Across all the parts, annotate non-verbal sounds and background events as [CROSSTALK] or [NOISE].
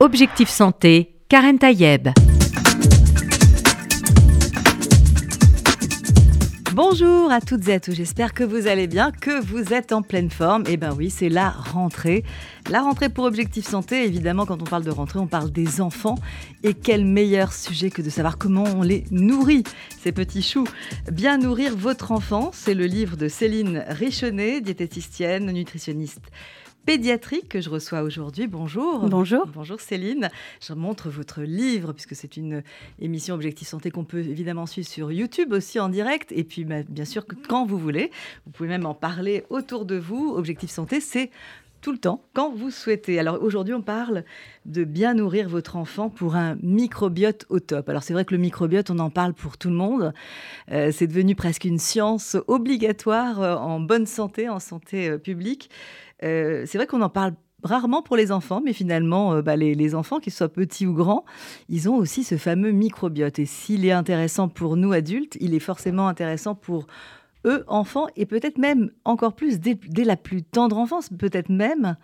Objectif Santé, Karen Tayeb. Bonjour à toutes et à tous, j'espère que vous allez bien, que vous êtes en pleine forme. Et eh ben oui, c'est la rentrée. La rentrée pour Objectif Santé, évidemment, quand on parle de rentrée, on parle des enfants. Et quel meilleur sujet que de savoir comment on les nourrit, ces petits choux. Bien nourrir votre enfant, c'est le livre de Céline Richonnet, diététicienne, nutritionniste pédiatrique que je reçois aujourd'hui. Bonjour. Bonjour. Bonjour Céline. Je montre votre livre puisque c'est une émission Objectif Santé qu'on peut évidemment suivre sur YouTube aussi en direct. Et puis bah, bien sûr que quand vous voulez, vous pouvez même en parler autour de vous. Objectif Santé, c'est tout le temps, quand vous souhaitez. Alors aujourd'hui, on parle de bien nourrir votre enfant pour un microbiote au top. Alors c'est vrai que le microbiote, on en parle pour tout le monde. Euh, c'est devenu presque une science obligatoire euh, en bonne santé, en santé euh, publique. Euh, c'est vrai qu'on en parle rarement pour les enfants, mais finalement, euh, bah, les, enfants, qu'ils soient petits ou grands, ils ont aussi ce fameux microbiote. Et s'il est intéressant pour nous adultes, il est forcément intéressant pour eux, enfants, et peut-être même encore plus dès, la plus tendre enfance, peut-être même,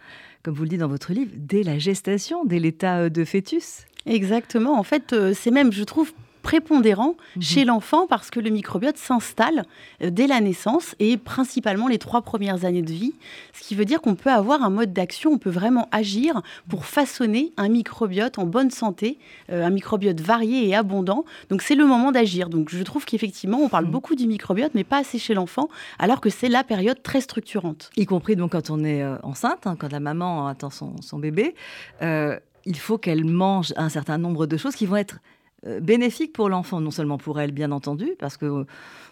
comme vous le dites dans votre livre, dès la gestation, dès l'état euh, de fœtus. Exactement. En fait, c'est même, je trouve, prépondérant mhm. chez l'enfant parce que le microbiote s'installe euh, dès la naissance et principalement les trois premières années de vie. Ce qui veut dire qu'on peut avoir un mode d'action, on peut vraiment agir pour façonner un microbiote en bonne santé, euh, un microbiote varié et abondant. Donc c'est le moment d'agir. Donc je trouve qu'effectivement, on parle mhm. beaucoup du microbiote, mais pas assez chez l'enfant, alors que c'est la période très structurante. Y compris donc quand on est euh, enceinte, hein, quand la maman attend son, bébé. il faut qu'elle mange un certain nombre de choses qui vont être bénéfique pour l'enfant, non seulement pour elle, bien entendu, parce que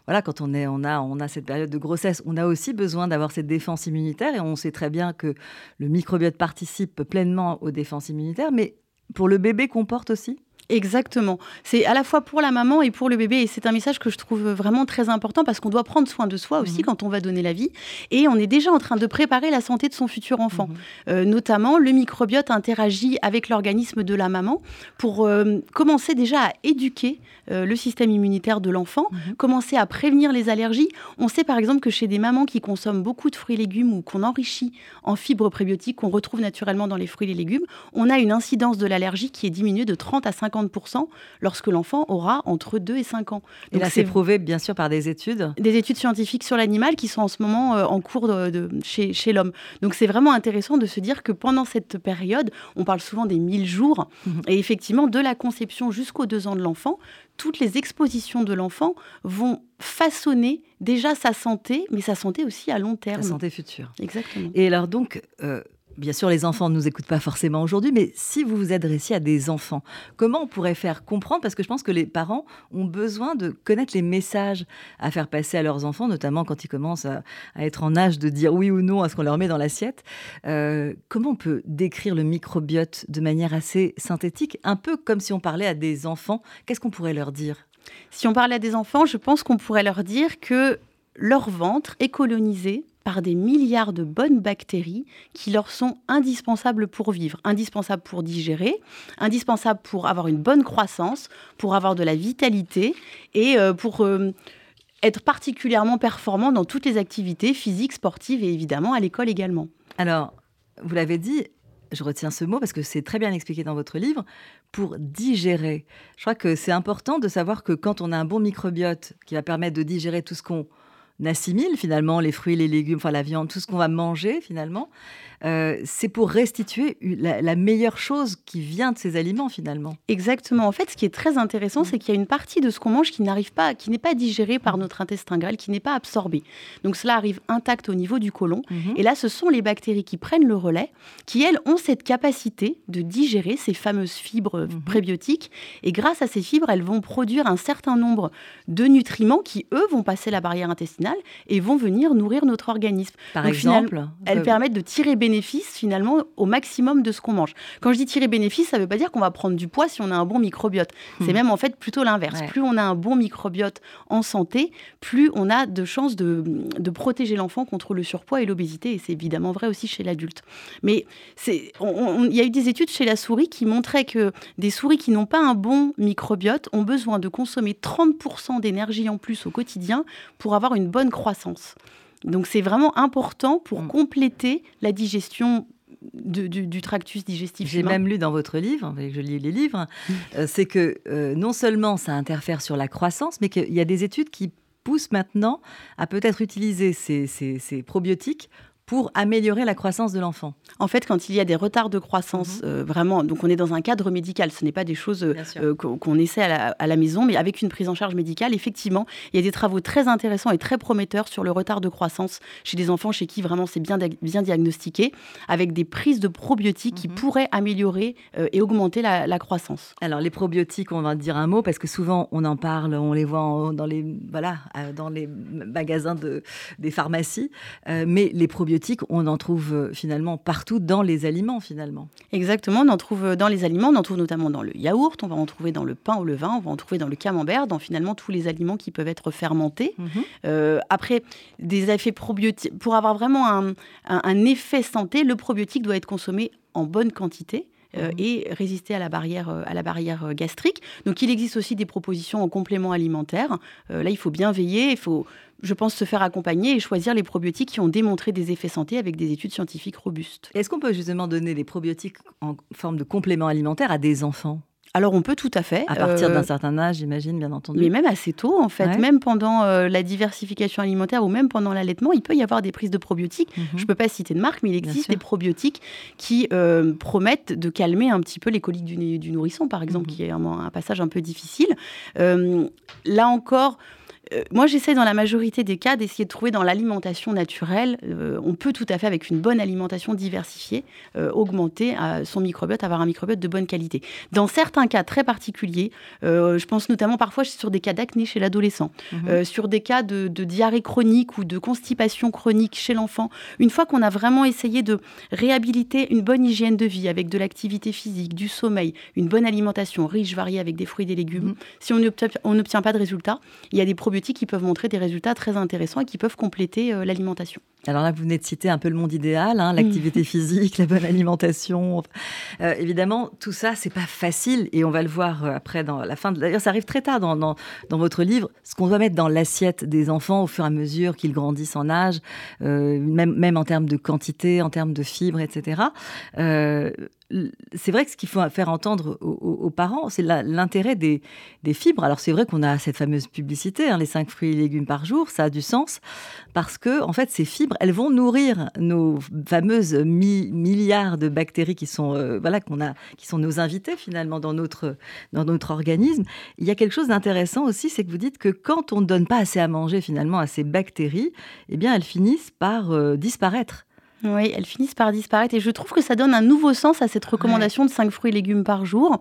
voilà, quand on, est, on, a, on a cette période de grossesse, on a aussi besoin d'avoir cette défense immunitaire, et on sait très bien que le microbiote participe pleinement aux défenses immunitaires, mais pour le bébé comporte aussi Exactement. C'est à la fois pour la maman et pour le bébé. Et c'est un message que je trouve vraiment très important parce qu'on doit prendre soin de soi aussi mhm. quand on va donner la vie. Et on est déjà en train de préparer la santé de son futur enfant. Mhm. Euh, notamment, le microbiote interagit avec l'organisme de la maman pour euh, commencer déjà à éduquer euh, le système immunitaire de l'enfant, mhm. commencer à prévenir les allergies. On sait par exemple que chez des mamans qui consomment beaucoup de fruits et légumes ou qu'on enrichit en fibres prébiotiques qu'on retrouve naturellement dans les fruits et les légumes, on a une incidence de l'allergie qui est diminuée de 30 à 50 50% lorsque l'enfant aura entre 2 et 5 ans. Et là, c'est prouvé bien sûr par des études Des études scientifiques sur l'animal qui sont en ce moment euh, en cours de, chez, chez l'homme. Donc c'est vraiment intéressant de se dire que pendant cette période, on parle souvent des 1000 jours, mhm. et effectivement, de la conception jusqu'aux 2 ans de l'enfant, toutes les expositions de l'enfant vont façonner déjà sa santé, mais sa santé aussi à long terme. Sa santé future. Exactement. Et alors donc, euh, Bien sûr, les enfants ne nous écoutent pas forcément aujourd'hui, mais si vous vous adressiez à des enfants, comment on pourrait faire comprendre? Parce que je pense que les parents ont besoin de connaître les messages à faire passer à leurs enfants, notamment quand ils commencent à, être en âge de dire oui ou non à ce qu'on leur met dans l'assiette. Euh, comment on peut décrire le microbiote de manière assez synthétique, un peu comme si on parlait à des enfants? Qu'est-ce qu'on pourrait leur dire? Si on parlait à des enfants, je pense qu'on pourrait leur dire que leur ventre est colonisé par des milliards de bonnes bactéries qui leur sont indispensables pour vivre, indispensables pour digérer, indispensables pour avoir une bonne croissance, pour avoir de la vitalité et euh, pour euh, être particulièrement performant dans toutes les activités physiques, sportives et évidemment à l'école également. Alors, vous l'avez dit, je retiens ce mot parce que c'est très bien expliqué dans votre livre, pour digérer. Je crois que c'est important de savoir que quand on a un bon microbiote qui va permettre de digérer tout ce qu'on assimile finalement les fruits, les légumes, enfin la viande, tout ce qu'on va manger finalement, euh, c'est pour restituer la, meilleure chose qui vient de ces aliments finalement. Exactement. En fait, ce qui est très intéressant, mm. c'est qu'il y a une partie de ce qu'on mange qui n'arrive pas, qui n'est pas digérée par mm. notre intestin grêle, qui n'est pas absorbée. Donc cela arrive intact au niveau du côlon. Mm-hmm. Et là, ce sont les bactéries qui prennent le relais, qui elles ont cette capacité de digérer ces fameuses fibres mm-hmm. prébiotiques. Et grâce à ces fibres, elles vont produire un certain nombre de nutriments qui eux vont passer la barrière intestinale et vont venir nourrir notre organisme. Par exemple, elles permettent de tirer bénéfice bénéfice finalement au maximum de ce qu'on mange. Quand je dis tirer bénéfice, ça ne veut pas dire qu'on va prendre du poids si on a un bon microbiote. C'est hmm. même en fait plutôt l'inverse. Plus on a un bon microbiote en santé, plus on a de chances de, de protéger l'enfant contre le surpoids et l'obésité. Et c'est évidemment vrai aussi chez l'adulte. Mais il y a eu des études chez la souris qui montraient que des souris qui n'ont pas un bon microbiote ont besoin de consommer 30% d'énergie en plus au quotidien pour avoir une bonne croissance. Donc c'est vraiment important pour mm. compléter la digestion du, tractus digestif. J'ai même lu dans votre livre, je lis les livres, [LAUGHS] euh, c'est que euh, non seulement ça interfère sur la croissance, mais qu'il y a des études qui poussent maintenant à peut-être utiliser ces probiotiques pour améliorer la croissance de l'enfant. En fait, quand il y a des retards de croissance, mhm. euh, vraiment, donc on est dans un cadre médical, ce n'est pas des choses euh, qu'on essaie à la, maison, mais avec une prise en charge médicale, effectivement, il y a des travaux très intéressants et très prometteurs sur le retard de croissance chez des enfants chez qui vraiment c'est bien, bien diagnostiqué, avec des prises de probiotiques qui mhm. pourraient améliorer euh, et augmenter la, croissance. Alors les probiotiques, on va dire un mot parce que souvent on en parle, on les voit dans les voilà dans les magasins de, des pharmacies, mais les probiotiques on en trouve euh, finalement partout dans les aliments finalement. Exactement, on en trouve euh, dans les aliments, on en trouve notamment dans le yaourt, on va en trouver dans le pain au levain, on va en trouver dans le camembert, dans finalement tous les aliments qui peuvent être fermentés. Mhm. Euh, après, des effets probiotiques, pour avoir vraiment un, effet santé, le probiotique doit être consommé en bonne quantité. Mhm. et résister à la barrière, à la barrière gastrique. Donc il existe aussi des propositions en complément alimentaire. là, il faut bien veiller, il faut je pense, se faire accompagner et choisir les probiotiques qui ont démontré des effets santé avec des études scientifiques robustes. Est-ce qu'on peut justement donner des probiotiques en forme de complément alimentaire à des enfants? Alors on peut tout à fait. À partir d'un euh, certain âge, j'imagine, bien entendu. Mais même assez tôt, en fait. Même pendant euh, la diversification alimentaire ou même pendant l'allaitement, il peut y avoir des prises de probiotiques. Mhm. Je ne peux pas citer de marque, mais il existe des probiotiques qui euh, promettent de calmer un petit peu les coliques du, nourrisson, par exemple, mhm. qui est un, passage un peu difficile. là encore... Euh, moi, j'essaie dans la majorité des cas d'essayer de trouver dans l'alimentation naturelle. Euh, on peut tout à fait, avec une bonne alimentation diversifiée, euh, augmenter son microbiote, avoir un microbiote de bonne qualité. Dans certains cas très particuliers, je pense notamment parfois sur des cas d'acné chez l'adolescent, mhm. sur des cas de, diarrhée chronique ou de constipation chronique chez l'enfant. Une fois qu'on a vraiment essayé de réhabiliter une bonne hygiène de vie avec de l'activité physique, du sommeil, une bonne alimentation riche, variée avec des fruits et des légumes, mhm. si on n'obtient pas de résultats, il y a des probiotiques qui peuvent montrer des résultats très intéressants et qui peuvent compléter euh, l'alimentation. Alors là, vous venez de citer un peu le monde idéal, hein, l'activité physique, la bonne alimentation. Euh, évidemment, tout ça, c'est pas facile et on va le voir euh, après dans la fin. D'ailleurs, ça arrive très tard dans, dans, votre livre, ce qu'on doit mettre dans l'assiette des enfants au fur et à mesure qu'ils grandissent en âge, même, même en termes de quantité, en termes de fibres, etc c'est vrai que ce qu'il faut faire entendre aux, parents, c'est l'intérêt des, fibres. Alors c'est vrai qu'on a cette fameuse publicité, hein, les 5 fruits et légumes par jour, ça a du sens, parce que en fait ces fibres, elles vont nourrir nos fameuses milliards de bactéries qui sont euh, voilà qu'on a, qui sont nos invités finalement dans notre dans notre organisme. Il y a quelque chose d'intéressant aussi, c'est que vous dites que quand on ne donne pas assez à manger finalement à ces bactéries, eh bien elles finissent par euh, disparaître. Oui, elles finissent par disparaître. Et je trouve que ça donne un nouveau sens à cette recommandation de 5 fruits et légumes par jour.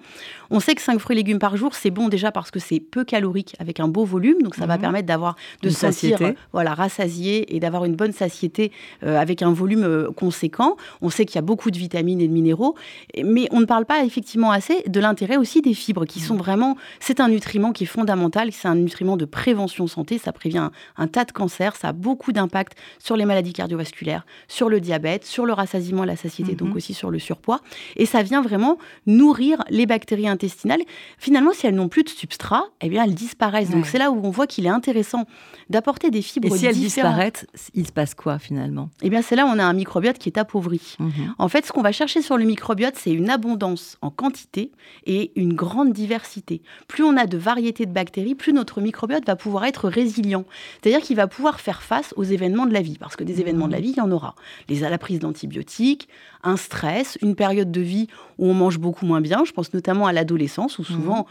On sait que 5 fruits et légumes par jour, c'est bon déjà parce que c'est peu calorique avec un beau volume. Donc ça va mhm. permettre d'avoir de se sentir voilà, rassasié et d'avoir une bonne satiété euh, avec un volume euh, conséquent. On sait qu'il y a beaucoup de vitamines et de minéraux. Mais on ne parle pas effectivement assez de l'intérêt aussi des fibres qui sont mhm. vraiment. C'est un nutriment qui est fondamental. C'est un nutriment de prévention santé. Ça prévient un, tas de cancers. Ça a beaucoup d'impact sur les maladies cardiovasculaires, sur le diabète diabète, sur le rassasiement, la satiété, donc mhm. aussi sur le surpoids. Et ça vient vraiment nourrir les bactéries intestinales. Finalement, si elles n'ont plus de substrat, eh bien, elles disparaissent. Donc c'est là où on voit qu'il est intéressant d'apporter des fibres Et si elles disparaissent, il se passe quoi finalement? Eh bien, c'est là où on a un microbiote qui est appauvri. Mhm. En fait, ce qu'on va chercher sur le microbiote, c'est une abondance en quantité et une grande diversité. Plus on a de variétés de bactéries, plus notre microbiote va pouvoir être résilient. C'est-à-dire qu'il va pouvoir faire face aux événements de la vie, parce que des événements de la vie, il y en aura. Les à la prise d'antibiotiques, un stress, une période de vie où on mange beaucoup moins bien. Je pense notamment à l'adolescence où souvent mhm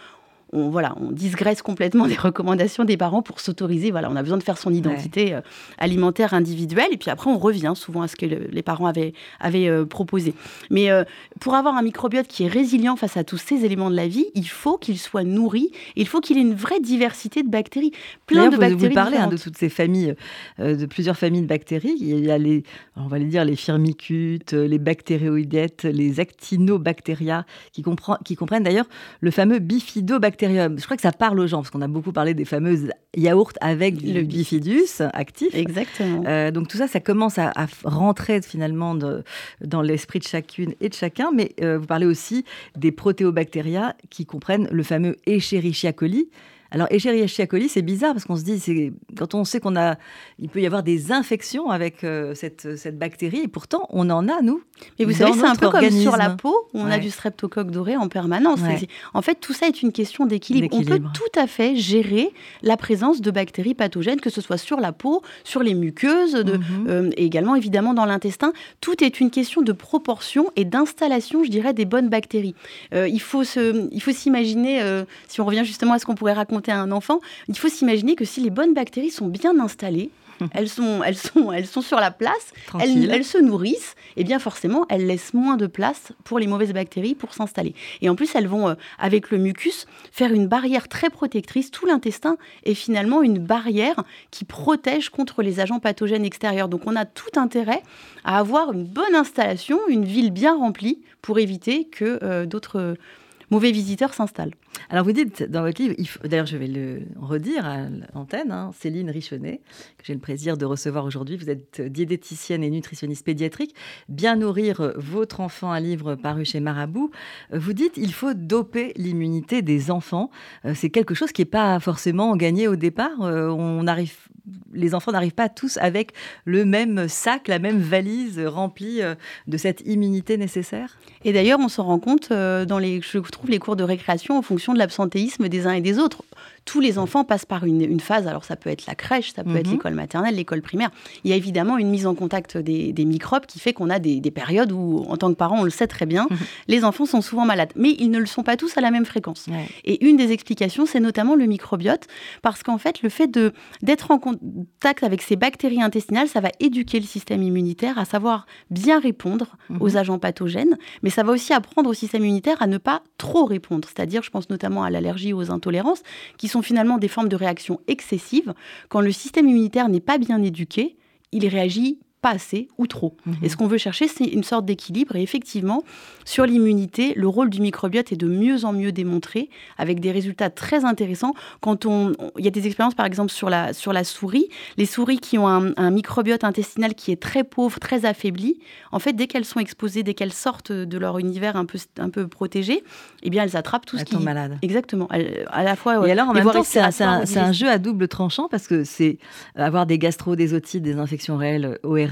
on, voilà, on disgraisse complètement [LAUGHS] les recommandations des parents pour s'autoriser. Voilà, on a besoin de faire son identité euh, alimentaire individuelle. Et puis après, on revient souvent à ce que les parents avaient, avaient euh, proposé. Mais euh, pour avoir un microbiote qui est résilient face à tous ces éléments de la vie, il faut qu'il soit nourri. Il faut qu'il ait une vraie diversité de bactéries. Plein de vous, bactéries. Vous parlez hein, de toutes ces familles, de plusieurs familles de bactéries. Il y a les, on va les dire, les firmicutes, les bactérioïdettes, les actinobactéria, qui, qui comprennent d'ailleurs le fameux je crois que ça parle aux gens, parce qu'on a beaucoup parlé des fameuses yaourts avec le bifidus actif. Exactement. Euh, donc tout ça, ça commence à, rentrer finalement dans l'esprit de chacune et de chacun. Mais euh, vous parlez aussi des protéobactéria qui comprennent le fameux Escherichia coli, Alors, Escherichia coli, c'est bizarre parce qu'on se dit, c'est quand on sait qu'on a, il peut y avoir des infections avec euh, cette, cette bactérie, et pourtant, on en a, nous. Mais vous savez, c'est un peu comme sur la peau, où on a du streptocoque doré en permanence. En fait, tout ça est une question d'équilibre. On peut tout à fait gérer la présence de bactéries pathogènes, que ce soit sur la peau, sur les muqueuses, de, mhm. euh, et également évidemment dans l'intestin. Tout est une question de proportion et d'installation, je dirais, des bonnes bactéries. Euh, il faut s'imaginer, si on revient justement à ce qu'on pourrait raconter à un enfant, il faut s'imaginer que si les bonnes bactéries sont bien installées, [LAUGHS] elles sont, elles sont, elles sont sur la place, elles, elles, se nourrissent, et bien forcément, elles laissent moins de place pour les mauvaises bactéries pour s'installer. Et en plus, elles vont, euh, avec le mucus, faire une barrière très protectrice. Tout l'intestin est finalement une barrière qui protège contre les agents pathogènes extérieurs. Donc on a tout intérêt à avoir une bonne installation, une ville bien remplie pour éviter que euh, d'autres mauvais visiteurs s'installent. Alors vous dites dans votre livre, d'ailleurs je vais le redire à l'antenne, hein, Céline Richonnet, que j'ai le plaisir de recevoir aujourd'hui, vous êtes diététicienne et nutritionniste pédiatrique, bien nourrir votre enfant, un livre paru chez Marabout, vous dites il faut doper l'immunité des enfants, euh, c'est quelque chose qui n'est pas forcément gagné au départ, euh, on arrive les enfants n'arrivent pas tous avec le même sac, la même valise remplie euh, de cette immunité nécessaire? Et d'ailleurs, on s'en rend compte dans les, je trouve, les cours de récréation en fonction de l'absentéisme des uns et des autres tous les enfants passent par une, phase. Alors, ça peut être la crèche, ça peut être mhm. l'école maternelle, l'école primaire. Il y a évidemment une mise en contact des, microbes qui fait qu'on a des, périodes où, en tant que parent, on le sait très bien, mhm. les enfants sont souvent malades. Mais ils ne le sont pas tous à la même fréquence. Et une des explications, c'est notamment le microbiote, parce qu'en fait, le fait d'être en contact avec ces bactéries intestinales, ça va éduquer le système immunitaire à savoir bien répondre mhm. aux agents pathogènes, mais ça va aussi apprendre au système immunitaire à ne pas trop répondre. C'est-à-dire, je pense notamment à l'allergie, aux intolérances, qui sont finalement des formes de réaction excessives. Quand le système immunitaire n'est pas bien éduqué, il réagit pas assez ou trop. Mhm. Et ce qu'on veut chercher, c'est une sorte d'équilibre. Et effectivement, sur l'immunité, le rôle du microbiote est de mieux en mieux démontré, avec des résultats très intéressants. Quand on, il y a des expériences, par exemple, sur la, sur la souris, les souris qui ont un, microbiote intestinal qui est très pauvre, très affaibli, en fait, dès qu'elles sont exposées, dès qu'elles sortent de leur univers un peu, un peu protégé, eh bien, elles attrapent tout ce qui... malade. Exactement. à la fois... Et alors, en même temps, c'est un, un, jeu à double tranchant, parce que c'est avoir des gastro, des otites, des infections réelles, ORL,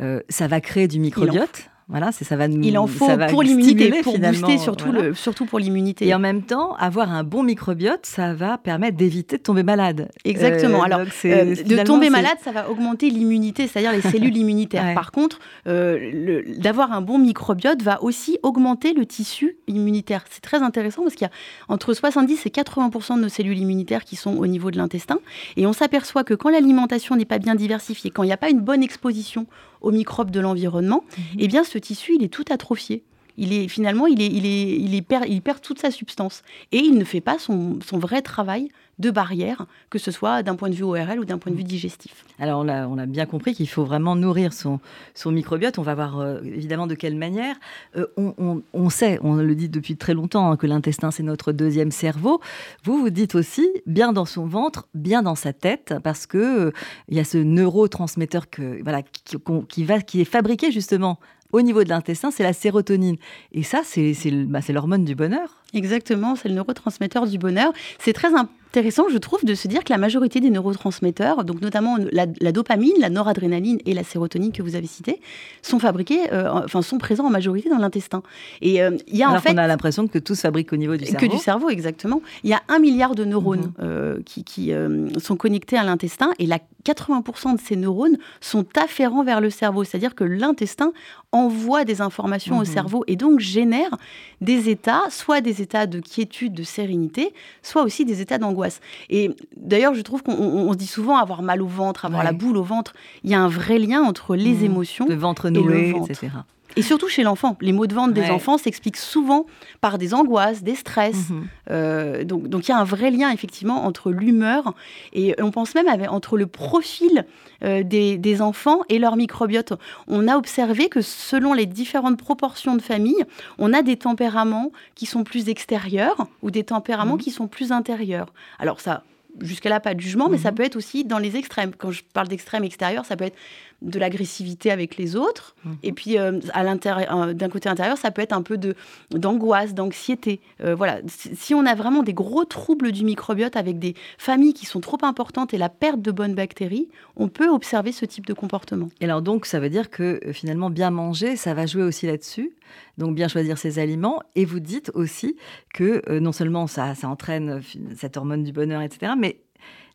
euh, ça va créer du microbiote. Voilà, ça va nous, Il en faut pour l'immunité, pour booster surtout, le, surtout pour l'immunité. Et en même temps, avoir un bon microbiote, ça va permettre d'éviter de tomber malade. Exactement. Euh, Alors, euh, de tomber malade, ça va augmenter l'immunité, c'est-à-dire les cellules [LAUGHS] immunitaires. Par contre, euh, d'avoir un bon microbiote va aussi augmenter le tissu immunitaire. C'est très intéressant parce qu'il y a entre 70 et 80% de nos cellules immunitaires qui sont au niveau de l'intestin. Et on s'aperçoit que quand l'alimentation n'est pas bien diversifiée, quand il n'y a pas une bonne exposition aux microbes de l'environnement, mhm. eh bien ce tissu, il est tout atrophié. Il est finalement, il, est, il, est, il, est perd, il perd toute sa substance et il ne fait pas son, son vrai travail de barrière, que ce soit d'un point de vue ORL ou d'un point de vue digestif. Alors on a, on a bien compris qu'il faut vraiment nourrir son, son microbiote. On va voir euh, évidemment de quelle manière. Euh, on, on, sait, on le dit depuis très longtemps, hein, que l'intestin c'est notre deuxième cerveau. Vous vous dites aussi bien dans son ventre, bien dans sa tête, parce que euh, il y a ce neurotransmetteur que voilà qui, qui, va qui est fabriqué justement au niveau de l'intestin, c'est la sérotonine. Et ça, c'est bah, l'hormone du bonheur. Exactement, c'est le neurotransmetteur du bonheur. C'est très intéressant, je trouve, de se dire que la majorité des neurotransmetteurs, donc notamment la, dopamine, la noradrénaline et la sérotonine que vous avez citées, sont fabriqués, euh, enfin sont présents en majorité dans l'intestin. Et euh, il y a Alors en fait, on a l'impression que tout se fabrique au niveau du cerveau. Que du cerveau, exactement. Il y a un milliard de neurones mhm. euh, qui, sont connectés à l'intestin et la 80% de ces neurones sont afférents vers le cerveau, c'est-à-dire que l'intestin envoie des informations au mhm. cerveau et donc génère des états, soit des états de quiétude, de sérénité, soit aussi des états d'angoisse. Et d'ailleurs, je trouve qu'on se dit souvent avoir mal au ventre, avoir la boule au ventre. Il y a un vrai lien entre les mmh. émotions le ventre noué, et le ventre. etc. Et surtout chez l'enfant. Les maux de ventre des enfants s'expliquent souvent par des angoisses, des stress. Mhm. Euh, donc, donc il y a un vrai lien effectivement entre l'humeur et on pense même avec, entre le profil euh, des, des, enfants et leur microbiote. On a observé que selon les différentes proportions de famille, on a des tempéraments qui sont plus extérieurs ou des tempéraments mhm. qui sont plus intérieurs. Alors ça, jusqu'à là, pas de jugement, mais ça mhm. peut être aussi dans les extrêmes. Quand je parle d'extrême extérieur, ça peut être de l'agressivité avec les autres. Mhm. Et puis, à l'intérieur, d'un côté intérieur, ça peut être un peu de, d'angoisse, d'anxiété. voilà. Si on a vraiment des gros troubles du microbiote avec des familles qui sont trop importantes et la perte de bonnes bactéries, on peut observer ce type de comportement. Et alors donc, ça veut dire que finalement, bien manger, ça va jouer aussi là-dessus donc bien choisir ses aliments. Et vous dites aussi que euh, non seulement ça, ça entraîne euh, cette hormone du bonheur, etc., mais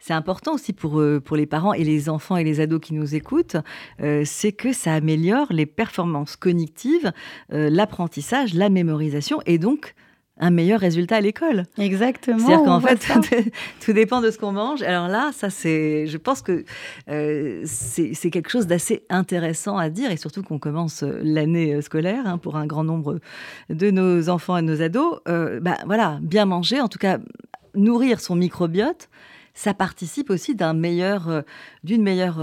c'est important aussi pour, euh, pour les parents et les enfants et les ados qui nous écoutent, c'est que ça améliore les performances cognitives, l'apprentissage, la mémorisation et donc un meilleur résultat à l'école. Exactement. C'est-à-dire qu'en fait, [LAUGHS] tout dépend de ce qu'on mange. Alors là, ça, c'est, je pense que euh, c'est quelque chose d'assez intéressant à dire, et surtout qu'on commence l'année scolaire hein, pour un grand nombre de nos enfants et de nos ados. Euh, bah, voilà, bien manger, en tout cas, nourrir son microbiote, ça participe aussi d'un meilleur, euh, d'une meilleure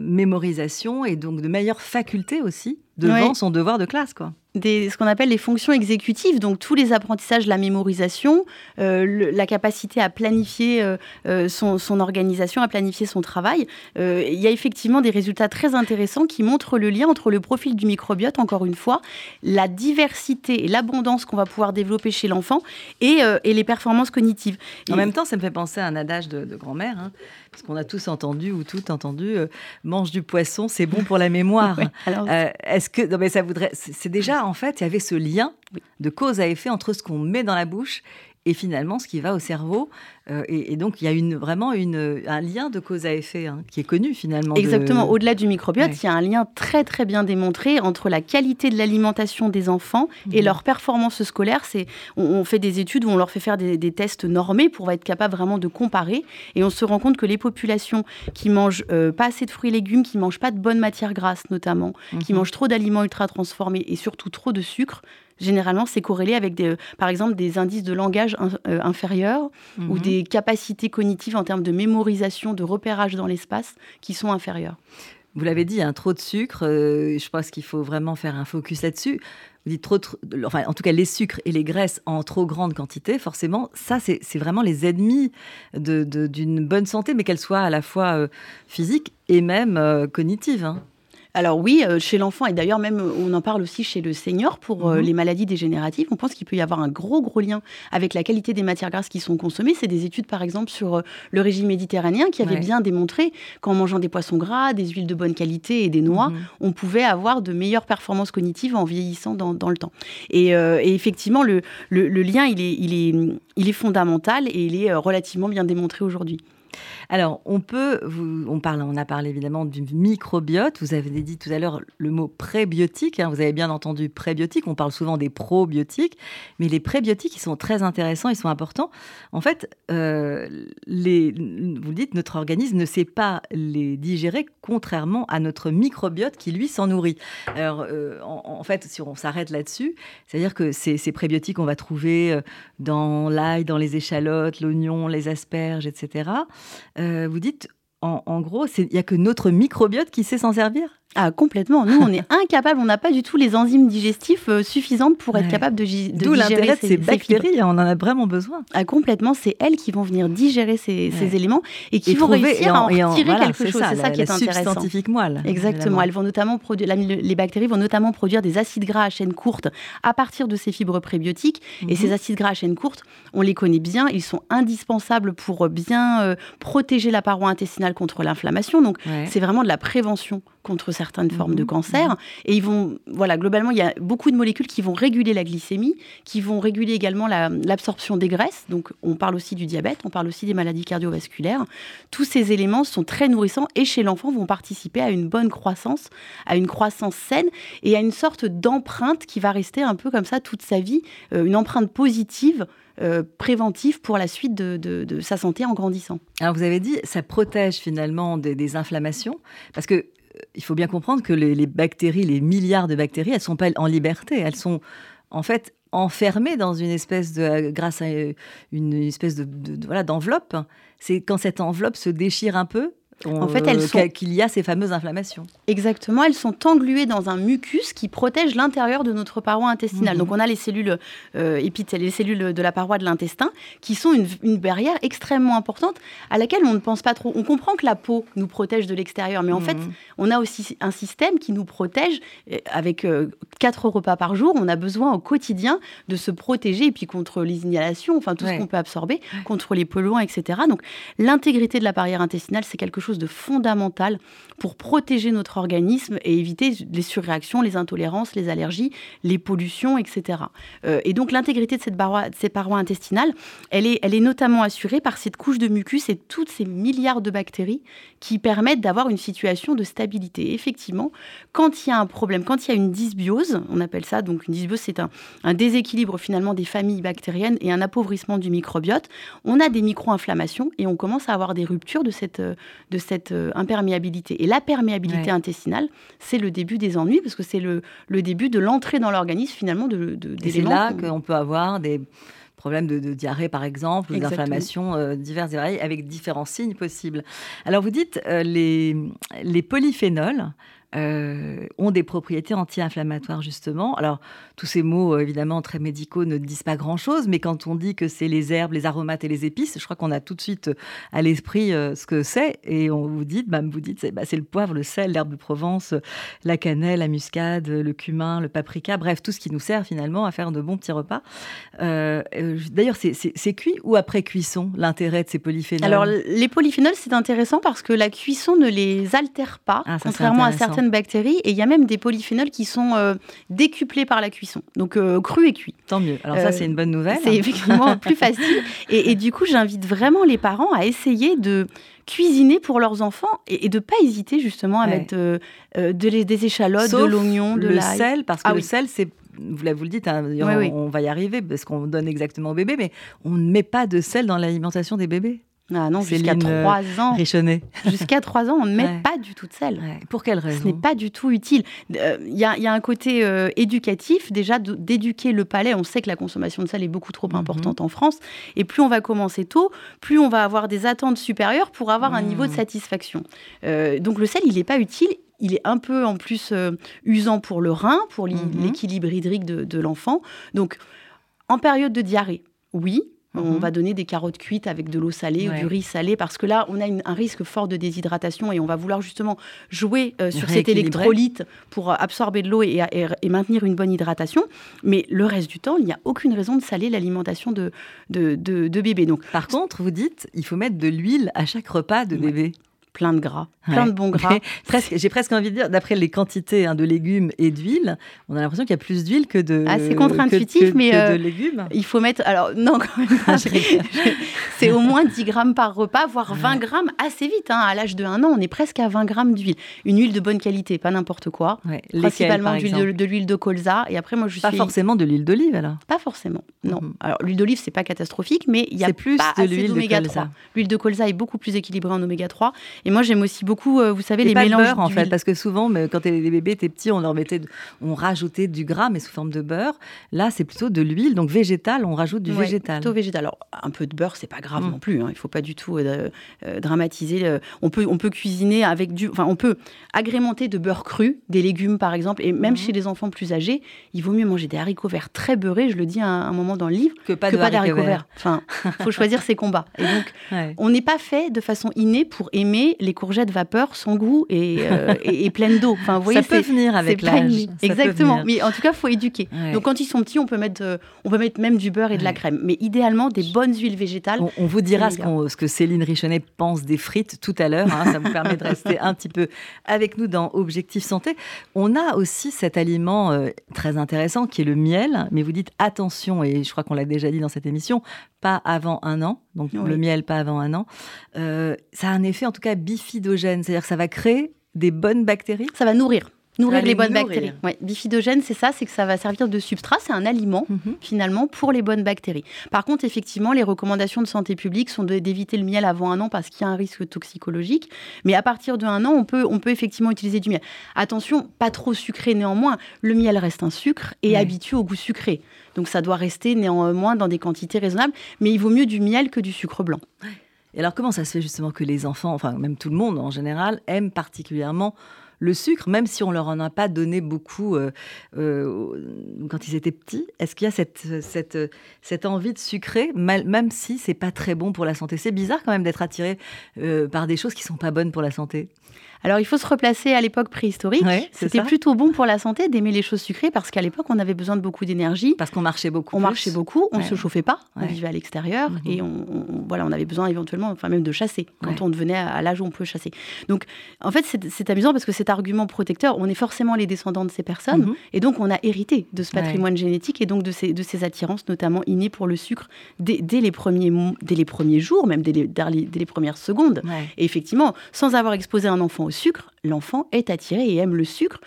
mémorisation et donc de meilleures facultés aussi devant son devoir de classe, quoi ce qu'on appelle les fonctions exécutives, donc tous les apprentissages, la mémorisation, euh, la capacité à planifier euh, euh, son, organisation, à planifier son travail. il y a effectivement des résultats très intéressants qui montrent le lien entre le profil du microbiote, encore une fois, la diversité et l'abondance qu'on va pouvoir développer chez l'enfant et, les performances cognitives. En même temps, ça me fait penser à un adage de, grand-mère. Hein parce qu'on a tous entendu ou tout entendu, euh, mange du poisson, c'est bon pour la mémoire. [LAUGHS] Euh, est-ce que non mais ça voudrait, c'est déjà en fait, il y avait ce lien de cause à effet entre ce qu'on met dans la bouche et finalement ce qui va au cerveau. Euh, et, donc il y a une, vraiment une, un lien de cause à effet hein, qui est connu finalement. Exactement. Au-delà du microbiote, il y a un lien très très bien démontré entre la qualité de l'alimentation des enfants et mhm. leur performance scolaire. C'est, on, fait des études où on leur fait faire des, tests normés pour être capable vraiment de comparer. Et on se rend compte que les populations qui mangent euh, pas assez de fruits et légumes, qui mangent pas de bonnes matières grasses notamment, qui mhm. mangent trop d'aliments ultra transformés et surtout trop de sucre, généralement, c'est corrélé avec, des, par exemple, des indices de langage euh, inférieurs ou mhm. des capacités cognitives en termes de mémorisation, de repérage dans l'espace qui sont inférieures. Vous l'avez dit, un trop de sucre. Euh, je pense qu'il faut vraiment faire un focus là-dessus. Vous dites trop, enfin, en tout cas, les sucres et les graisses en trop grande quantité, forcément, ça, c'est vraiment les ennemis d'une bonne santé, mais qu'elle soit à la fois euh, physique et même cognitive. Hein. Alors oui, euh, chez l'enfant, et d'ailleurs même on en parle aussi chez le senior pour euh, mhm. les maladies dégénératives, on pense qu'il peut y avoir un gros gros lien avec la qualité des matières grasses qui sont consommées. C'est des études par exemple sur euh, le régime méditerranéen qui avaient bien démontré qu'en mangeant des poissons gras, des huiles de bonne qualité et des noix, mhm. on pouvait avoir de meilleures performances cognitives en vieillissant dans, le temps. Et, effectivement, le, lien, il est, il, est, il est fondamental et il est relativement bien démontré aujourd'hui. Alors, on peut, on, on a parlé évidemment du microbiote. Vous avez dit tout à l'heure le mot prébiotique. Hein. vous avez bien entendu prébiotique. On parle souvent des probiotiques, mais les prébiotiques, ils sont très intéressants, ils sont importants. En fait, euh, les, vous dites, notre organisme ne sait pas les digérer, contrairement à notre microbiote qui, lui, s'en nourrit. Alors, euh, en, fait, si on s'arrête là-dessus, c'est-à-dire que ces, ces, prébiotiques, on va trouver euh, dans l'ail, dans les échalotes, l'oignon, les asperges, etc. Euh, vous dites, en, en gros, il n'y a que notre microbiote qui sait s'en servir? Ah, complètement. Nous, on est [LAUGHS] incapable, on n'a pas du tout les enzymes digestifs euh, suffisantes pour être capable de, de D'où l'intérêt de ces, bactéries, on en a vraiment besoin. Ah, complètement, c'est elles qui vont venir digérer ces, éléments et qui vont réussir à en retirer quelque chose. C'est ça, qui est intéressant. scientifique moelle. Exactement. Elles vont notamment produire, les bactéries vont notamment produire des acides gras à chaîne courte à partir de ces fibres prébiotiques. Et ces mhm. acides gras à chaîne courte, on les connaît bien, ils sont indispensables pour bien euh, protéger la paroi intestinale contre l'inflammation. Donc, c'est vraiment de la prévention contre certaines formes de mhm. cancer. Mhm. Et ils vont, voilà, globalement, il y a beaucoup de molécules qui vont réguler la glycémie, qui vont réguler également l'absorption des graisses. Donc, on parle aussi du diabète, on parle aussi des maladies cardiovasculaires. Tous ces éléments sont très nourrissants et chez l'enfant vont participer à une bonne croissance, à une croissance saine et à une sorte d'empreinte qui va rester un peu comme ça toute sa vie, euh, une empreinte positive euh, préventive pour la suite de, sa santé en grandissant. Alors vous avez dit, ça protège finalement des, des inflammations, parce que il faut bien comprendre que les, bactéries, les milliards de bactéries, elles sont pas en liberté. Elles sont en fait enfermées dans une espèce de, grâce à une espèce de, voilà d'enveloppe. C'est quand cette enveloppe se déchire un peu, en fait, elles sont... qu'il y a ces fameuses inflammations. Exactement, elles sont engluées dans un mucus qui protège l'intérieur de notre paroi intestinale. Mhm. Donc on a les cellules euh, les cellules de la paroi de l'intestin, qui sont une, une, barrière extrêmement importante à laquelle on ne pense pas trop. On comprend que la peau nous protège de l'extérieur, mais en fait, mhm. on a aussi un système qui nous protège avec quatre repas par jour. On a besoin au quotidien de se protéger et puis contre les inhalations, enfin tout ce qu'on peut absorber, contre les polluants, etc. Donc l'intégrité de la barrière intestinale, c'est quelque chose de fondamental pour protéger notre organisme et éviter les surréactions, les intolérances, les allergies, les pollutions, etc. Euh, et donc l'intégrité de, cette de ces parois intestinales, elle est, elle est notamment assurée par cette couche de mucus et toutes ces milliards de bactéries qui permettent d'avoir une situation de stabilité. effectivement, quand il y a un problème, quand il y a une dysbiose, on appelle ça donc une dysbiose, c'est un, un déséquilibre finalement des familles bactériennes et un appauvrissement du microbiote, on a des micro-inflammations et on commence à avoir des ruptures de cette, de cette euh, imperméabilité. Et la perméabilité intestinale, c'est le début des ennuis, parce que c'est le, le, début de l'entrée dans l'organisme finalement de, de C'est là qu'on peut avoir des problèmes de, diarrhée par exemple, ou d'inflammations euh, diverses et variées, avec différents signes possibles. Alors vous dites euh, les, les polyphénols, euh, ont des propriétés anti-inflammatoires justement. Alors tous ces mots euh, évidemment très médicaux ne disent pas grand-chose, mais quand on dit que c'est les herbes, les aromates et les épices, je crois qu'on a tout de suite euh, à l'esprit ce que c'est et on vous dit, même vous dites, bah, c'est le poivre, le sel, l'herbe de Provence, la cannelle, la muscade, le cumin, le paprika, bref tout ce qui nous sert finalement à faire de bons petits repas. D'ailleurs c'est cuit ou après cuisson l'intérêt de ces polyphénols? Alors les polyphénols c'est intéressant parce que la cuisson ne les altère pas, ah, contrairement à certaines bactéries et il y a même des polyphénols qui sont euh, décuplés par la cuisson, donc euh, cru et cuit. Tant mieux. Alors ça, c'est une bonne nouvelle. C'est effectivement plus facile. Et, du coup, j'invite vraiment les parents à essayer de cuisiner pour leurs enfants et, de de pas hésiter justement à mettre euh, de, des échalotes, de l'oignon, de le sel, parce que ah le sel, c'est vous, le dites, hein, on, va y arriver parce qu'on donne exactement au bébé, mais on ne met pas de sel dans l'alimentation des bébés. Ah non, jusqu'à 3 ans. Jusqu'à 3 ans, on ne met pas du tout de sel. Pour quelle raison? Ce n'est pas du tout utile. Il euh, y, a un côté euh, éducatif, déjà d'éduquer le palais. On sait que la consommation de sel est beaucoup trop mhm. importante en France. Et plus on va commencer tôt, plus on va avoir des attentes supérieures pour avoir un niveau de mhm. satisfaction. Euh, donc le sel, il n'est pas utile il est un peu en plus usant pour le rein, pour mhm. l'équilibre hydrique de, de l'enfant. Donc, en période de diarrhée, oui, on mhm. va donner des carottes cuites avec de l'eau salée ou du riz salé parce que là, on a un risque fort de déshydratation et on va vouloir justement jouer euh, sur cet électrolyte pour euh, absorber de l'eau et, maintenir une bonne hydratation. Mais le reste du temps, il n'y a aucune raison de saler l'alimentation de, de, bébé. Donc, Par contre, vous dites, il faut mettre de l'huile à chaque repas de bébé plein de gras, plein de bons [LAUGHS] gras. J'ai presque envie de dire, d'après les quantités hein, de légumes et d'huile, on a l'impression qu'il y a plus d'huile que de. Ah, c'est contre-intuitif, mais euh, légumes. il faut mettre. Alors non, quand même c'est au moins 10 grammes par repas, voire 20 grammes assez vite. Hein. À l'âge de 1 an, on est presque à 20 grammes d'huile. Une huile de bonne qualité, pas n'importe quoi. Principalement de, l'huile de colza. Et après, moi, je pas suis. Pas forcément de l'huile d'olive alors. Pas forcément. Non. Mhm. Alors l'huile d'olive, c'est pas catastrophique, mais il y a plus pas de l'huile d'oméga 3. L'huile de colza est beaucoup plus équilibrée en oméga 3. Et moi, j'aime aussi beaucoup euh, vous savez, les pas mélanges. beurre, en fait, parce que souvent, quand les bébés étaient petits, on leur mettait, on rajoutait du gras, mais sous forme de beurre. Là, c'est plutôt de l'huile, donc végétal, on rajoute du végétal. Plutôt végétal. Alors, un peu de beurre, c'est pas grave mm. non plus. Hein. Il faut pas du tout euh, euh, dramatiser. On peut, on peut cuisiner avec du. Enfin, on peut agrémenter de beurre cru, des légumes par exemple, et même mm. chez les enfants plus âgés, il vaut mieux manger des haricots verts très beurrés. Je le dis à un, moment dans le livre que pas, d'haricots verts. Enfin, faut choisir ses combats. Et donc, [LAUGHS] on n'est pas fait de façon innée pour aimer les courgettes vapeur sans goût euh, [LAUGHS] et, et, pleine d'eau. Enfin, vous voyez, ça peut venir avec l'âge. Exactement. Mais en tout cas, il faut éduquer. Donc, quand ils sont petits, on peut mettre, euh, on peut mettre même du beurre et de la crème. Mais idéalement, des bonnes huiles végétales. On, vous dira ce, ce, que Céline Richonnet pense des frites tout à l'heure. Hein. ça vous permet de rester un petit peu avec nous dans Objectif Santé. On a aussi cet aliment euh, très intéressant qui est le miel. Mais vous dites attention, et je crois qu'on l'a déjà dit dans cette émission, pas avant un an. Donc, le miel, pas avant un an. ça a un effet, en tout cas, bifidogène. C'est-à-dire que ça va créer des bonnes bactéries Ça va nourrir. Nourrir les bonnes bactéries. Ouais, bifidogène, c'est ça, c'est que ça va servir de substrat, c'est un aliment mhm. finalement pour les bonnes bactéries. Par contre, effectivement, les recommandations de santé publique sont d'éviter le miel avant un an parce qu'il y a un risque toxicologique. Mais à partir de un an, on peut, on peut effectivement utiliser du miel. Attention, pas trop sucré néanmoins. Le miel reste un sucre et habitué au goût sucré. Donc ça doit rester néanmoins dans des quantités raisonnables. Mais il vaut mieux du miel que du sucre blanc. Et alors comment ça se fait justement que les enfants, enfin même tout le monde en général, aiment particulièrement le sucre, même si on leur en a pas donné beaucoup euh, euh, quand ils étaient petits Est-ce qu'il y a cette, cette, envie de sucrer, même si c'est pas très bon pour la santé? C'est bizarre quand même d'être attiré euh, par des choses qui sont pas bonnes pour la santé. Alors il faut se replacer à l'époque préhistorique. C'était plutôt bon pour la santé d'aimer les choses sucrées parce qu'à l'époque on avait besoin de beaucoup d'énergie. Parce qu'on marchait beaucoup. On marchait beaucoup, on ne se chauffait pas, on vivait à l'extérieur mhm. et on, voilà, on avait besoin éventuellement, enfin même de chasser quand on devenait à, l'âge où on peut chasser. Donc en fait c'est amusant parce que cet argument protecteur, on est forcément les descendants de ces personnes mhm. et donc on a hérité de ce patrimoine génétique et donc de ces, de ces attirances notamment innées pour le sucre dès, les, premiers, dès les premiers jours, même dès les, dès les premières secondes. Et effectivement, sans avoir exposé un enfant au sucre, l'enfant est attiré et aime le sucre.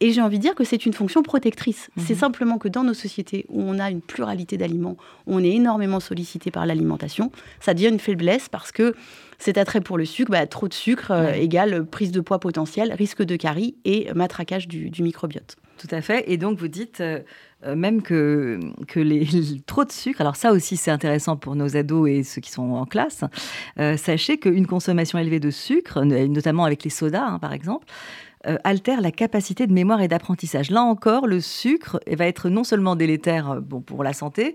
Et j'ai envie de dire que c'est une fonction protectrice. Mhm. C'est simplement que dans nos sociétés où on a une pluralité d'aliments, on est énormément sollicité par l'alimentation, ça devient une faiblesse parce que cet attrait pour le sucre, bah, trop de sucre euh, égale prise de poids potentielle, risque de carie et matraquage du, microbiote. Tout à fait. Et donc, vous dites euh, euh, même que, que les, [LAUGHS] trop de sucre, alors ça aussi c'est intéressant pour nos ados et ceux qui sont en classe, sachez qu'une consommation élevée de sucre, notamment avec les sodas hein, par exemple, altère la capacité de mémoire et d'apprentissage. Là encore, le sucre va être non seulement délétère bon, pour la santé,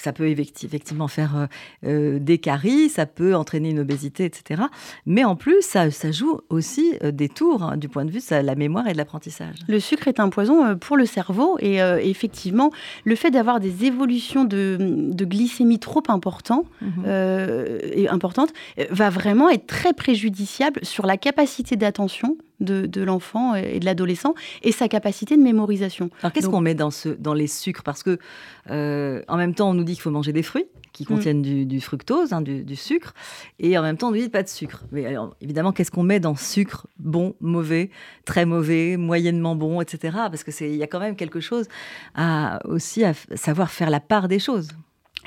ça peut effectivement faire euh, euh, des caries, ça peut entraîner une obésité, etc. Mais en plus, ça, joue aussi euh, des tours hein, du point de vue de la mémoire et de l'apprentissage. Le sucre est un poison pour le cerveau et effectivement, le fait d'avoir des évolutions de, glycémie trop importantes, mhm. et importantes va vraiment être très préjudiciable sur la capacité d'attention de, l'enfant et de l'adolescent et sa capacité de mémorisation. Alors qu'est-ce qu'on met dans, ce, dans les sucres? Parce que euh, en même temps, on nous dit qu'il faut manger des fruits qui mm. contiennent du, fructose, hein, du, sucre, et en même temps, on nous dit pas de sucre. Mais évidemment, qu'est-ce qu'on met dans sucre Bon, mauvais, très mauvais, moyennement bon, etc. Parce qu'il y a quand même quelque chose à aussi à savoir faire la part des choses.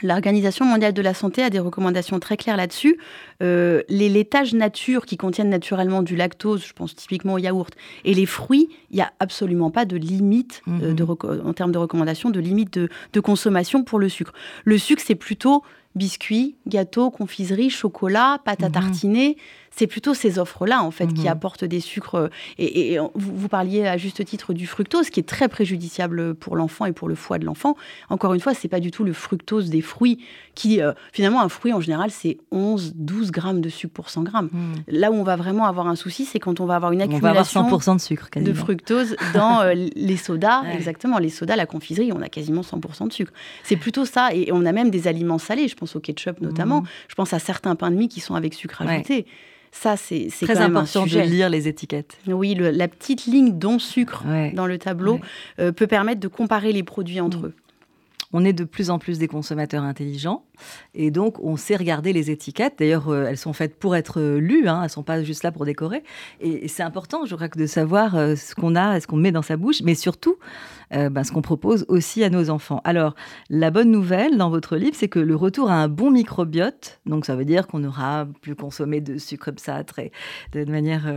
L'Organisation mondiale de la santé a des recommandations très claires là-dessus. Euh, les laitages nature qui contiennent naturellement du lactose, je pense typiquement au yaourt, et les fruits, il n'y a absolument pas de limite euh, mhm. en termes de recommandations, de limite de, consommation pour le sucre. Le sucre, c'est plutôt biscuits, gâteaux, confiseries, chocolat, pâte à mhm. tartiner c'est plutôt ces offres-là, en fait, qui mhm. apportent des sucres. Euh, et, vous, parliez à juste titre du fructose, qui est très préjudiciable pour l'enfant et pour le foie de l'enfant. Encore une fois, c'est pas du tout le fructose des fruits, qui, euh, finalement, un fruit, en général, c'est 11, 12 grammes de sucre pour 100 grammes. Mhm. Là où on va vraiment avoir un souci, c'est quand on va avoir une accumulation on va avoir 100% de, sucre, de fructose dans euh, [LAUGHS] les sodas. Exactement, les sodas, la confiserie, on a quasiment 100% de sucre. C'est plutôt ça. Et on a même des aliments salés, je pense au ketchup notamment. Mhm. Je pense à certains pains de mie qui sont avec sucre ajouté. Ça, c'est très important de lire les étiquettes. Oui, la petite ligne don sucre dans le tableau euh, peut permettre de comparer les produits entre mm. eux. On est de plus en plus des consommateurs intelligents et donc on sait regarder les étiquettes. D'ailleurs, euh, elles sont faites pour être euh, lues, hein, elles ne sont pas juste là pour décorer. Et, c'est important, je crois, de savoir ce qu'on a, ce qu'on met dans sa bouche, mais surtout ben, ce qu'on propose aussi à nos enfants. Alors, la bonne nouvelle dans votre livre, c'est que le retour à un bon microbiote, donc ça veut dire qu'on n'aura plus consommé de sucre très, de manière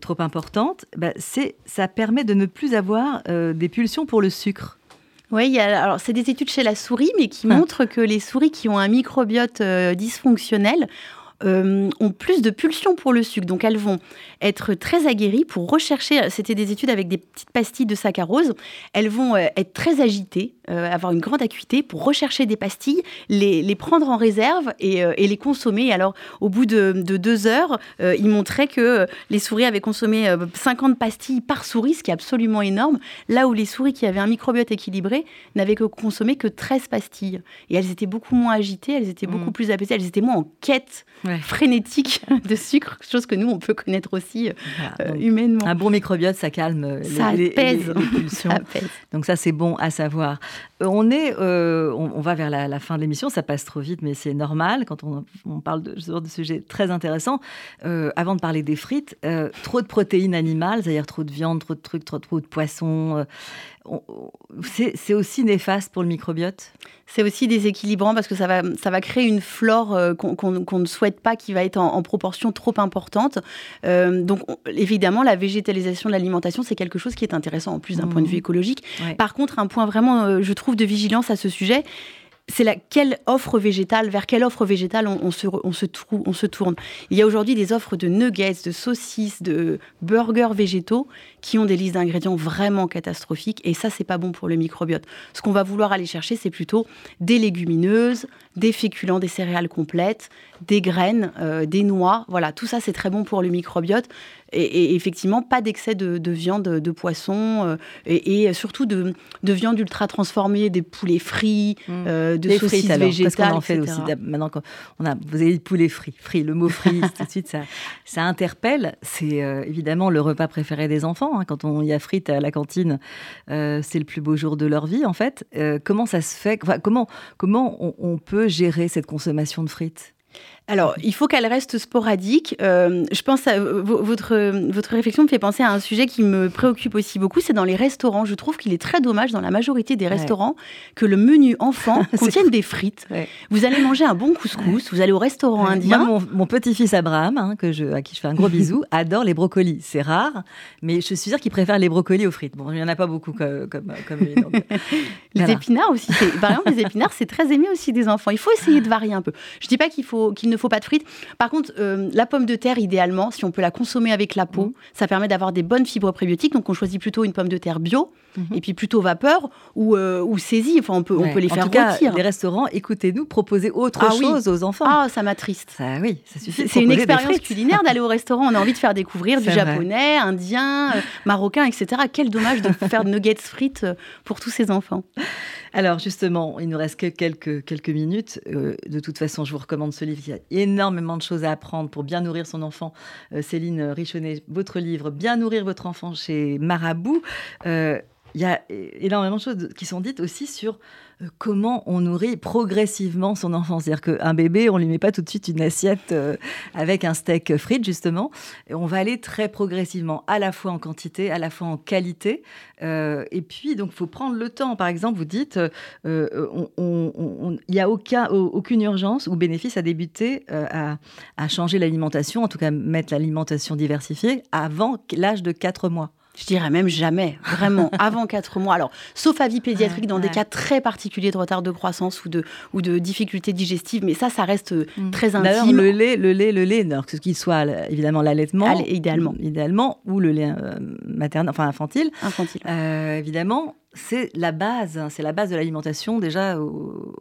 trop importante, ben, ça permet de ne plus avoir des pulsions pour le sucre. Oui, alors c'est des études chez la souris, mais qui ah. montrent que les souris qui ont un microbiote euh, dysfonctionnel euh, ont plus de pulsions pour le sucre. Donc elles vont être très aguerries pour rechercher, c'était des études avec des petites pastilles de saccharose, elles vont euh, être très agitées, euh, avoir une grande acuité pour rechercher des pastilles, les, les prendre en réserve et, et, les consommer. Alors au bout de, de deux heures, ils montraient que les souris avaient consommé 50 pastilles par souris, ce qui est absolument énorme, là où les souris qui avaient un microbiote équilibré n'avaient que consommé que 13 pastilles. Et elles étaient beaucoup moins agitées, elles étaient beaucoup mmh. plus apaisées, elles étaient moins en quête frénétique [LAUGHS] de sucre, chose que nous, on peut connaître aussi euh, humainement. Un bon microbiote, ça calme ça les, pèse. pulsions. [LAUGHS] Donc ça, c'est bon à savoir. Euh, on, est, euh, on, va vers la, fin de l'émission, ça passe trop vite, mais c'est normal quand on, parle de ce genre de sujet très intéressant. avant de parler des frites, trop de protéines animales, c'est-à-dire trop de viande, trop de trucs, trop, trop de poissons, c'est aussi néfaste pour le microbiote? C'est aussi déséquilibrant parce que ça va, ça va créer une flore euh, qu'on ne souhaite pas, qui va être en, proportion trop importante. Euh, donc évidemment, la végétalisation de l'alimentation, c'est quelque chose qui est intéressant en plus d'un point de vue mmh. écologique. Par contre, un point vraiment, euh, je trouve, de vigilance à ce sujet, c'est la quelle offre végétale, vers quelle offre végétale on, se, on, se, on se tourne. Il y a aujourd'hui des offres de nuggets, de saucisses, de burgers végétaux qui ont des listes d'ingrédients vraiment catastrophiques et ça c'est pas bon pour le microbiote. Ce qu'on va vouloir aller chercher c'est plutôt des légumineuses, des féculents, des céréales complètes, des graines, euh, des noix. Voilà, tout ça c'est très bon pour le microbiote et, effectivement pas d'excès de, viande, de poisson euh, et, surtout de, viande ultra transformée, des poulets frits, mmh. euh, de saucisses végétales. Parce qu'on en fait aussi. Maintenant, on a, vous avez dit poulet frit, frit, le mot frit, [LAUGHS] tout de suite ça, ça interpelle. C'est évidemment le repas préféré des enfants. Hein. Quand on y a frites à la cantine, c'est le plus beau jour de leur vie en fait. comment ça se fait Comment comment on peut gérer cette consommation de frites? Alors, il faut qu'elle reste sporadique. Euh, je pense à votre, votre réflexion me fait penser à un sujet qui me préoccupe aussi beaucoup, c'est dans les restaurants. Je trouve qu'il est très dommage dans la majorité des restaurants que le menu enfant [LAUGHS] contienne des frites. Vous allez manger un bon couscous, vous allez au restaurant indien. mon, petit-fils Abraham, hein, que je, à qui je fais un gros [LAUGHS] bisou, adore les brocolis. C'est rare, mais je suis sûre qu'il préfère les brocolis aux frites. Bon, il n'y en a pas beaucoup comme, comme, lui. [LAUGHS] les épinards aussi. Par exemple, les épinards, c'est très aimé aussi des enfants. Il faut essayer de varier un peu. Je ne dis pas qu'il faut qu'il ne faut pas de frites. Par contre, euh, la pomme de terre, idéalement, si on peut la consommer avec la peau, mmh. ça permet d'avoir des bonnes fibres prébiotiques. Donc, on choisit plutôt une pomme de terre bio, mmh. et puis plutôt vapeur ou, euh, ou saisie. Enfin, on peut, on peut les faire en les restaurants, écoutez-nous, proposez autre ah chose aux enfants. Ah, ça m'attriste. Ça, oui, ça suffit. C'est une expérience culinaire d'aller au restaurant. On a envie de faire découvrir du japonais, indien, euh, marocain, etc. Quel dommage de faire nuggets frites pour tous ces enfants. Alors justement, il nous reste que quelques, quelques minutes. de toute façon, je vous recommande ce livre. Il y a énormément de choses à apprendre pour bien nourrir son enfant. Euh, Céline Richonnet, votre livre, Bien nourrir votre enfant chez Marabout. Euh, il y a énormément de choses qui sont dites aussi sur euh, comment on nourrit progressivement son enfant. C'est-à-dire qu'un bébé, on ne lui met pas tout de suite une assiette euh, avec un steak frites, justement. on va aller très progressivement, à la fois en quantité, à la fois en qualité. Euh, et puis, donc, il faut prendre le temps. Par exemple, vous dites, il n'y a aucun, aucune urgence ou bénéfice à débuter à, à changer l'alimentation, en tout cas mettre l'alimentation diversifiée, avant l'âge de 4 mois. Je dirais même jamais, vraiment, [LAUGHS] avant 4 mois. Alors, sauf avis pédiatrique dans des cas très particuliers de retard de croissance ou de, ou de difficultés digestives, mais ça, ça reste mm. très intime. D'ailleurs, le lait, le lait, le lait, que ce qu'il soit évidemment l'allaitement, idéalement. idéalement, ou le lait euh, maternel, enfin infantile, infantile. Euh, évidemment, c'est la base, hein, c'est la base de l'alimentation déjà au,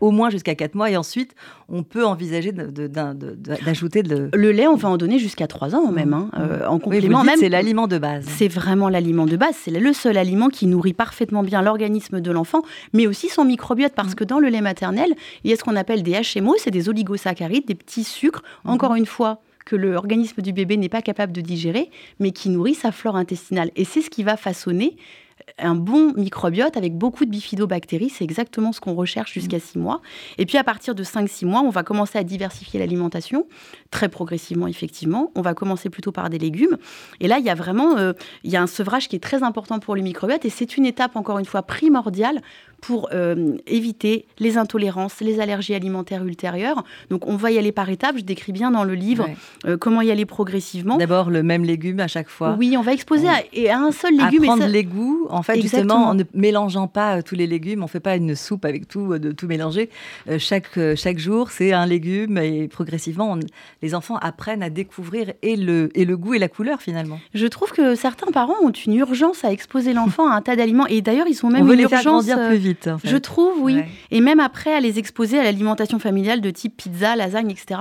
au moins jusqu'à 4 mois et ensuite on peut envisager d'ajouter de, Le lait, on va en donner jusqu'à 3 ans même, hein, mmh. euh, en complément. même c'est l'aliment de base. C'est vraiment l'aliment de base, c'est le seul aliment qui nourrit parfaitement bien l'organisme de l'enfant, mais aussi son microbiote parce mmh. que dans le lait maternel, il y a ce qu'on appelle des HMO, c'est des oligosaccharides, des petits sucres, mmh. encore une fois que l'organisme du bébé n'est pas capable de digérer, mais qui nourrit sa flore intestinale. Et c'est ce qui va façonner un bon microbiote avec beaucoup de bifidobactéries. C'est exactement ce qu'on recherche jusqu'à 6 mois. Et puis à partir de 5-6 mois, on va commencer à diversifier l'alimentation, très progressivement effectivement. On va commencer plutôt par des légumes. Et là, il y a vraiment euh, il y a un sevrage qui est très important pour le microbiote. Et c'est une étape, encore une fois, primordiale pour euh, éviter les intolérances, les allergies alimentaires ultérieures. Donc on va y aller par étapes. Je décris bien dans le livre euh, comment y aller progressivement. D'abord le même légume à chaque fois. Oui, on va exposer à, et à un seul légume. Apprendre les goûts, en fait, justement, en ne mélangeant pas euh, tous les légumes. On ne fait pas une soupe avec tout, de tout mélanger. chaque, chaque jour, c'est un légume et progressivement, les enfants apprennent à découvrir et le, et le goût et la couleur finalement. Je trouve que certains parents ont une urgence à exposer l'enfant à un tas d'aliments et d'ailleurs ils sont même on veut les urgence faire grandir plus vite. Je trouve, oui. Et même après, à les exposer à l'alimentation familiale de type pizza, lasagne, etc.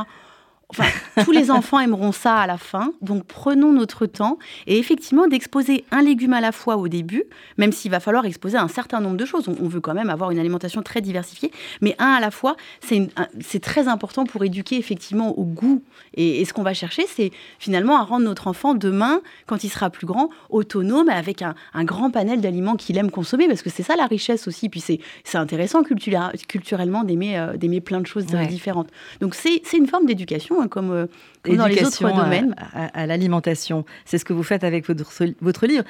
Enfin, tous les enfants aimeront ça à la fin. Donc, prenons notre temps. Et effectivement, d'exposer un légume à la fois au début, même s'il va falloir exposer un certain nombre de choses. On, veut quand même avoir une alimentation très diversifiée. Mais un à la fois, c'est très important pour éduquer effectivement au goût. Et, ce qu'on va chercher, c'est finalement à rendre notre enfant demain, quand il sera plus grand, autonome, avec un, grand panel d'aliments qu'il aime consommer. Parce que c'est ça la richesse aussi. Puis c'est intéressant culturellement euh, d'aimer plein de choses différentes. Donc, c'est une forme d'éducation Hein, comme, euh, dans les autres domaines. À, l'alimentation. C'est ce que vous faites avec votre, votre livre.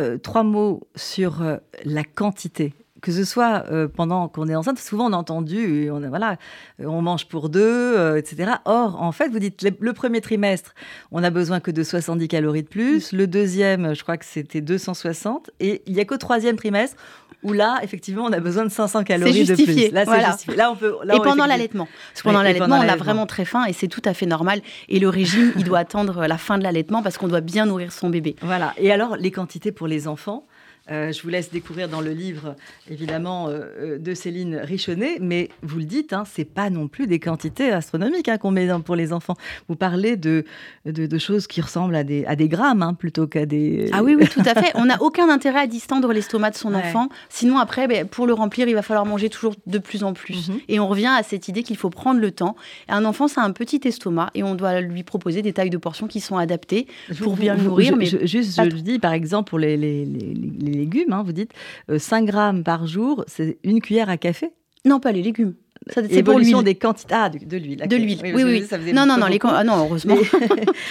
Euh, trois mots sur euh, la quantité que ce soit pendant qu'on est enceinte, souvent on a entendu, on, voilà, on mange pour deux, etc. Or, en fait, vous dites, le, premier trimestre, on n'a besoin que de 70 calories de plus. Le deuxième, je crois que c'était 260. Et il n'y a qu'au troisième trimestre où là, effectivement, on a besoin de 500 calories de plus. Là, c'est justifié. Là, on peut. et pendant l'allaitement. Parce que pendant l'allaitement, on a vraiment très faim et c'est tout à fait normal. Et le régime, il doit attendre la fin de l'allaitement parce qu'on doit bien nourrir son bébé. Voilà. Et alors, les quantités pour les enfants euh, je vous laisse découvrir dans le livre, évidemment, euh, euh, de Céline Richonnet, mais vous le dites, hein, c'est pas non plus des quantités astronomiques hein, qu'on met pour les enfants. Vous parlez de, de, choses qui ressemblent à des, à des grammes hein, plutôt qu'à des. Ah oui, oui, tout à fait. On n'a aucun intérêt à distendre l'estomac de son enfant. Sinon, après, ben, pour le remplir, il va falloir manger toujours de plus en plus. Mhm. Et on revient à cette idée qu'il faut prendre le temps. un enfant, c'est un petit estomac et on doit lui proposer des tailles de portions qui sont adaptées pour bien le nourrir. mais juste, je, dis, par exemple, pour les, les, les légumes, hein, vous dites 5 euh, grammes par jour, c'est une cuillère à café? Non, pas les légumes. C'est pour l'huile. des quantités. Ah, de, l'huile. De l'huile, oui, oui. non, non, non, les, ah, non, heureusement.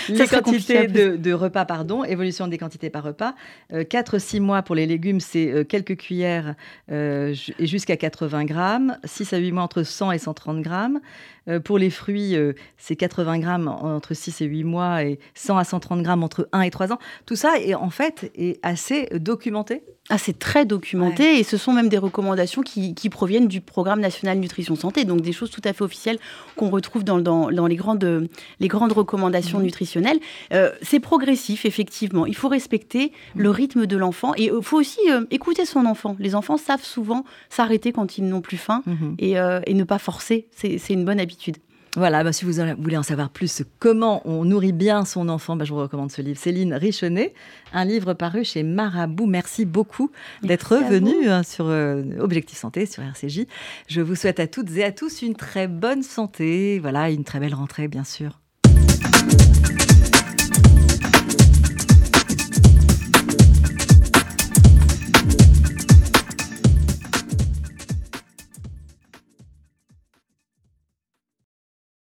Les, [LAUGHS] [LAUGHS] quantités de, repas, pardon, évolution des quantités par repas. 4-6 euh, mois pour les légumes, c'est euh, quelques cuillères et jusqu'à 80 grammes. 6 à 8 mois entre 100 et 130 grammes. pour les fruits, c'est 80 grammes entre 6 et 8 mois et 100 à 130 grammes entre 1 et 3 ans. Tout ça, est, en fait, est assez documenté ah, c'est très documenté et ce sont même des recommandations qui, proviennent du programme national nutrition santé, donc des choses tout à fait officielles qu'on retrouve dans, dans, les, grandes, les grandes recommandations mmh. nutritionnelles. Euh, c'est progressif, effectivement. Il faut respecter mmh. le rythme de l'enfant et il faut aussi euh, écouter son enfant. Les enfants savent souvent s'arrêter quand ils n'ont plus faim mmh. et, euh, et ne pas forcer. C'est une bonne habitude. Voilà, bah, si vous voulez en savoir plus comment on nourrit bien son enfant, bah, je vous recommande ce livre. Céline Richonnet, un livre paru chez Marabout. Merci beaucoup d'être venu hein, sur euh, Objectif Santé, sur RCJ. Je vous souhaite à toutes et à tous une très bonne santé. Voilà, une très belle rentrée, bien sûr.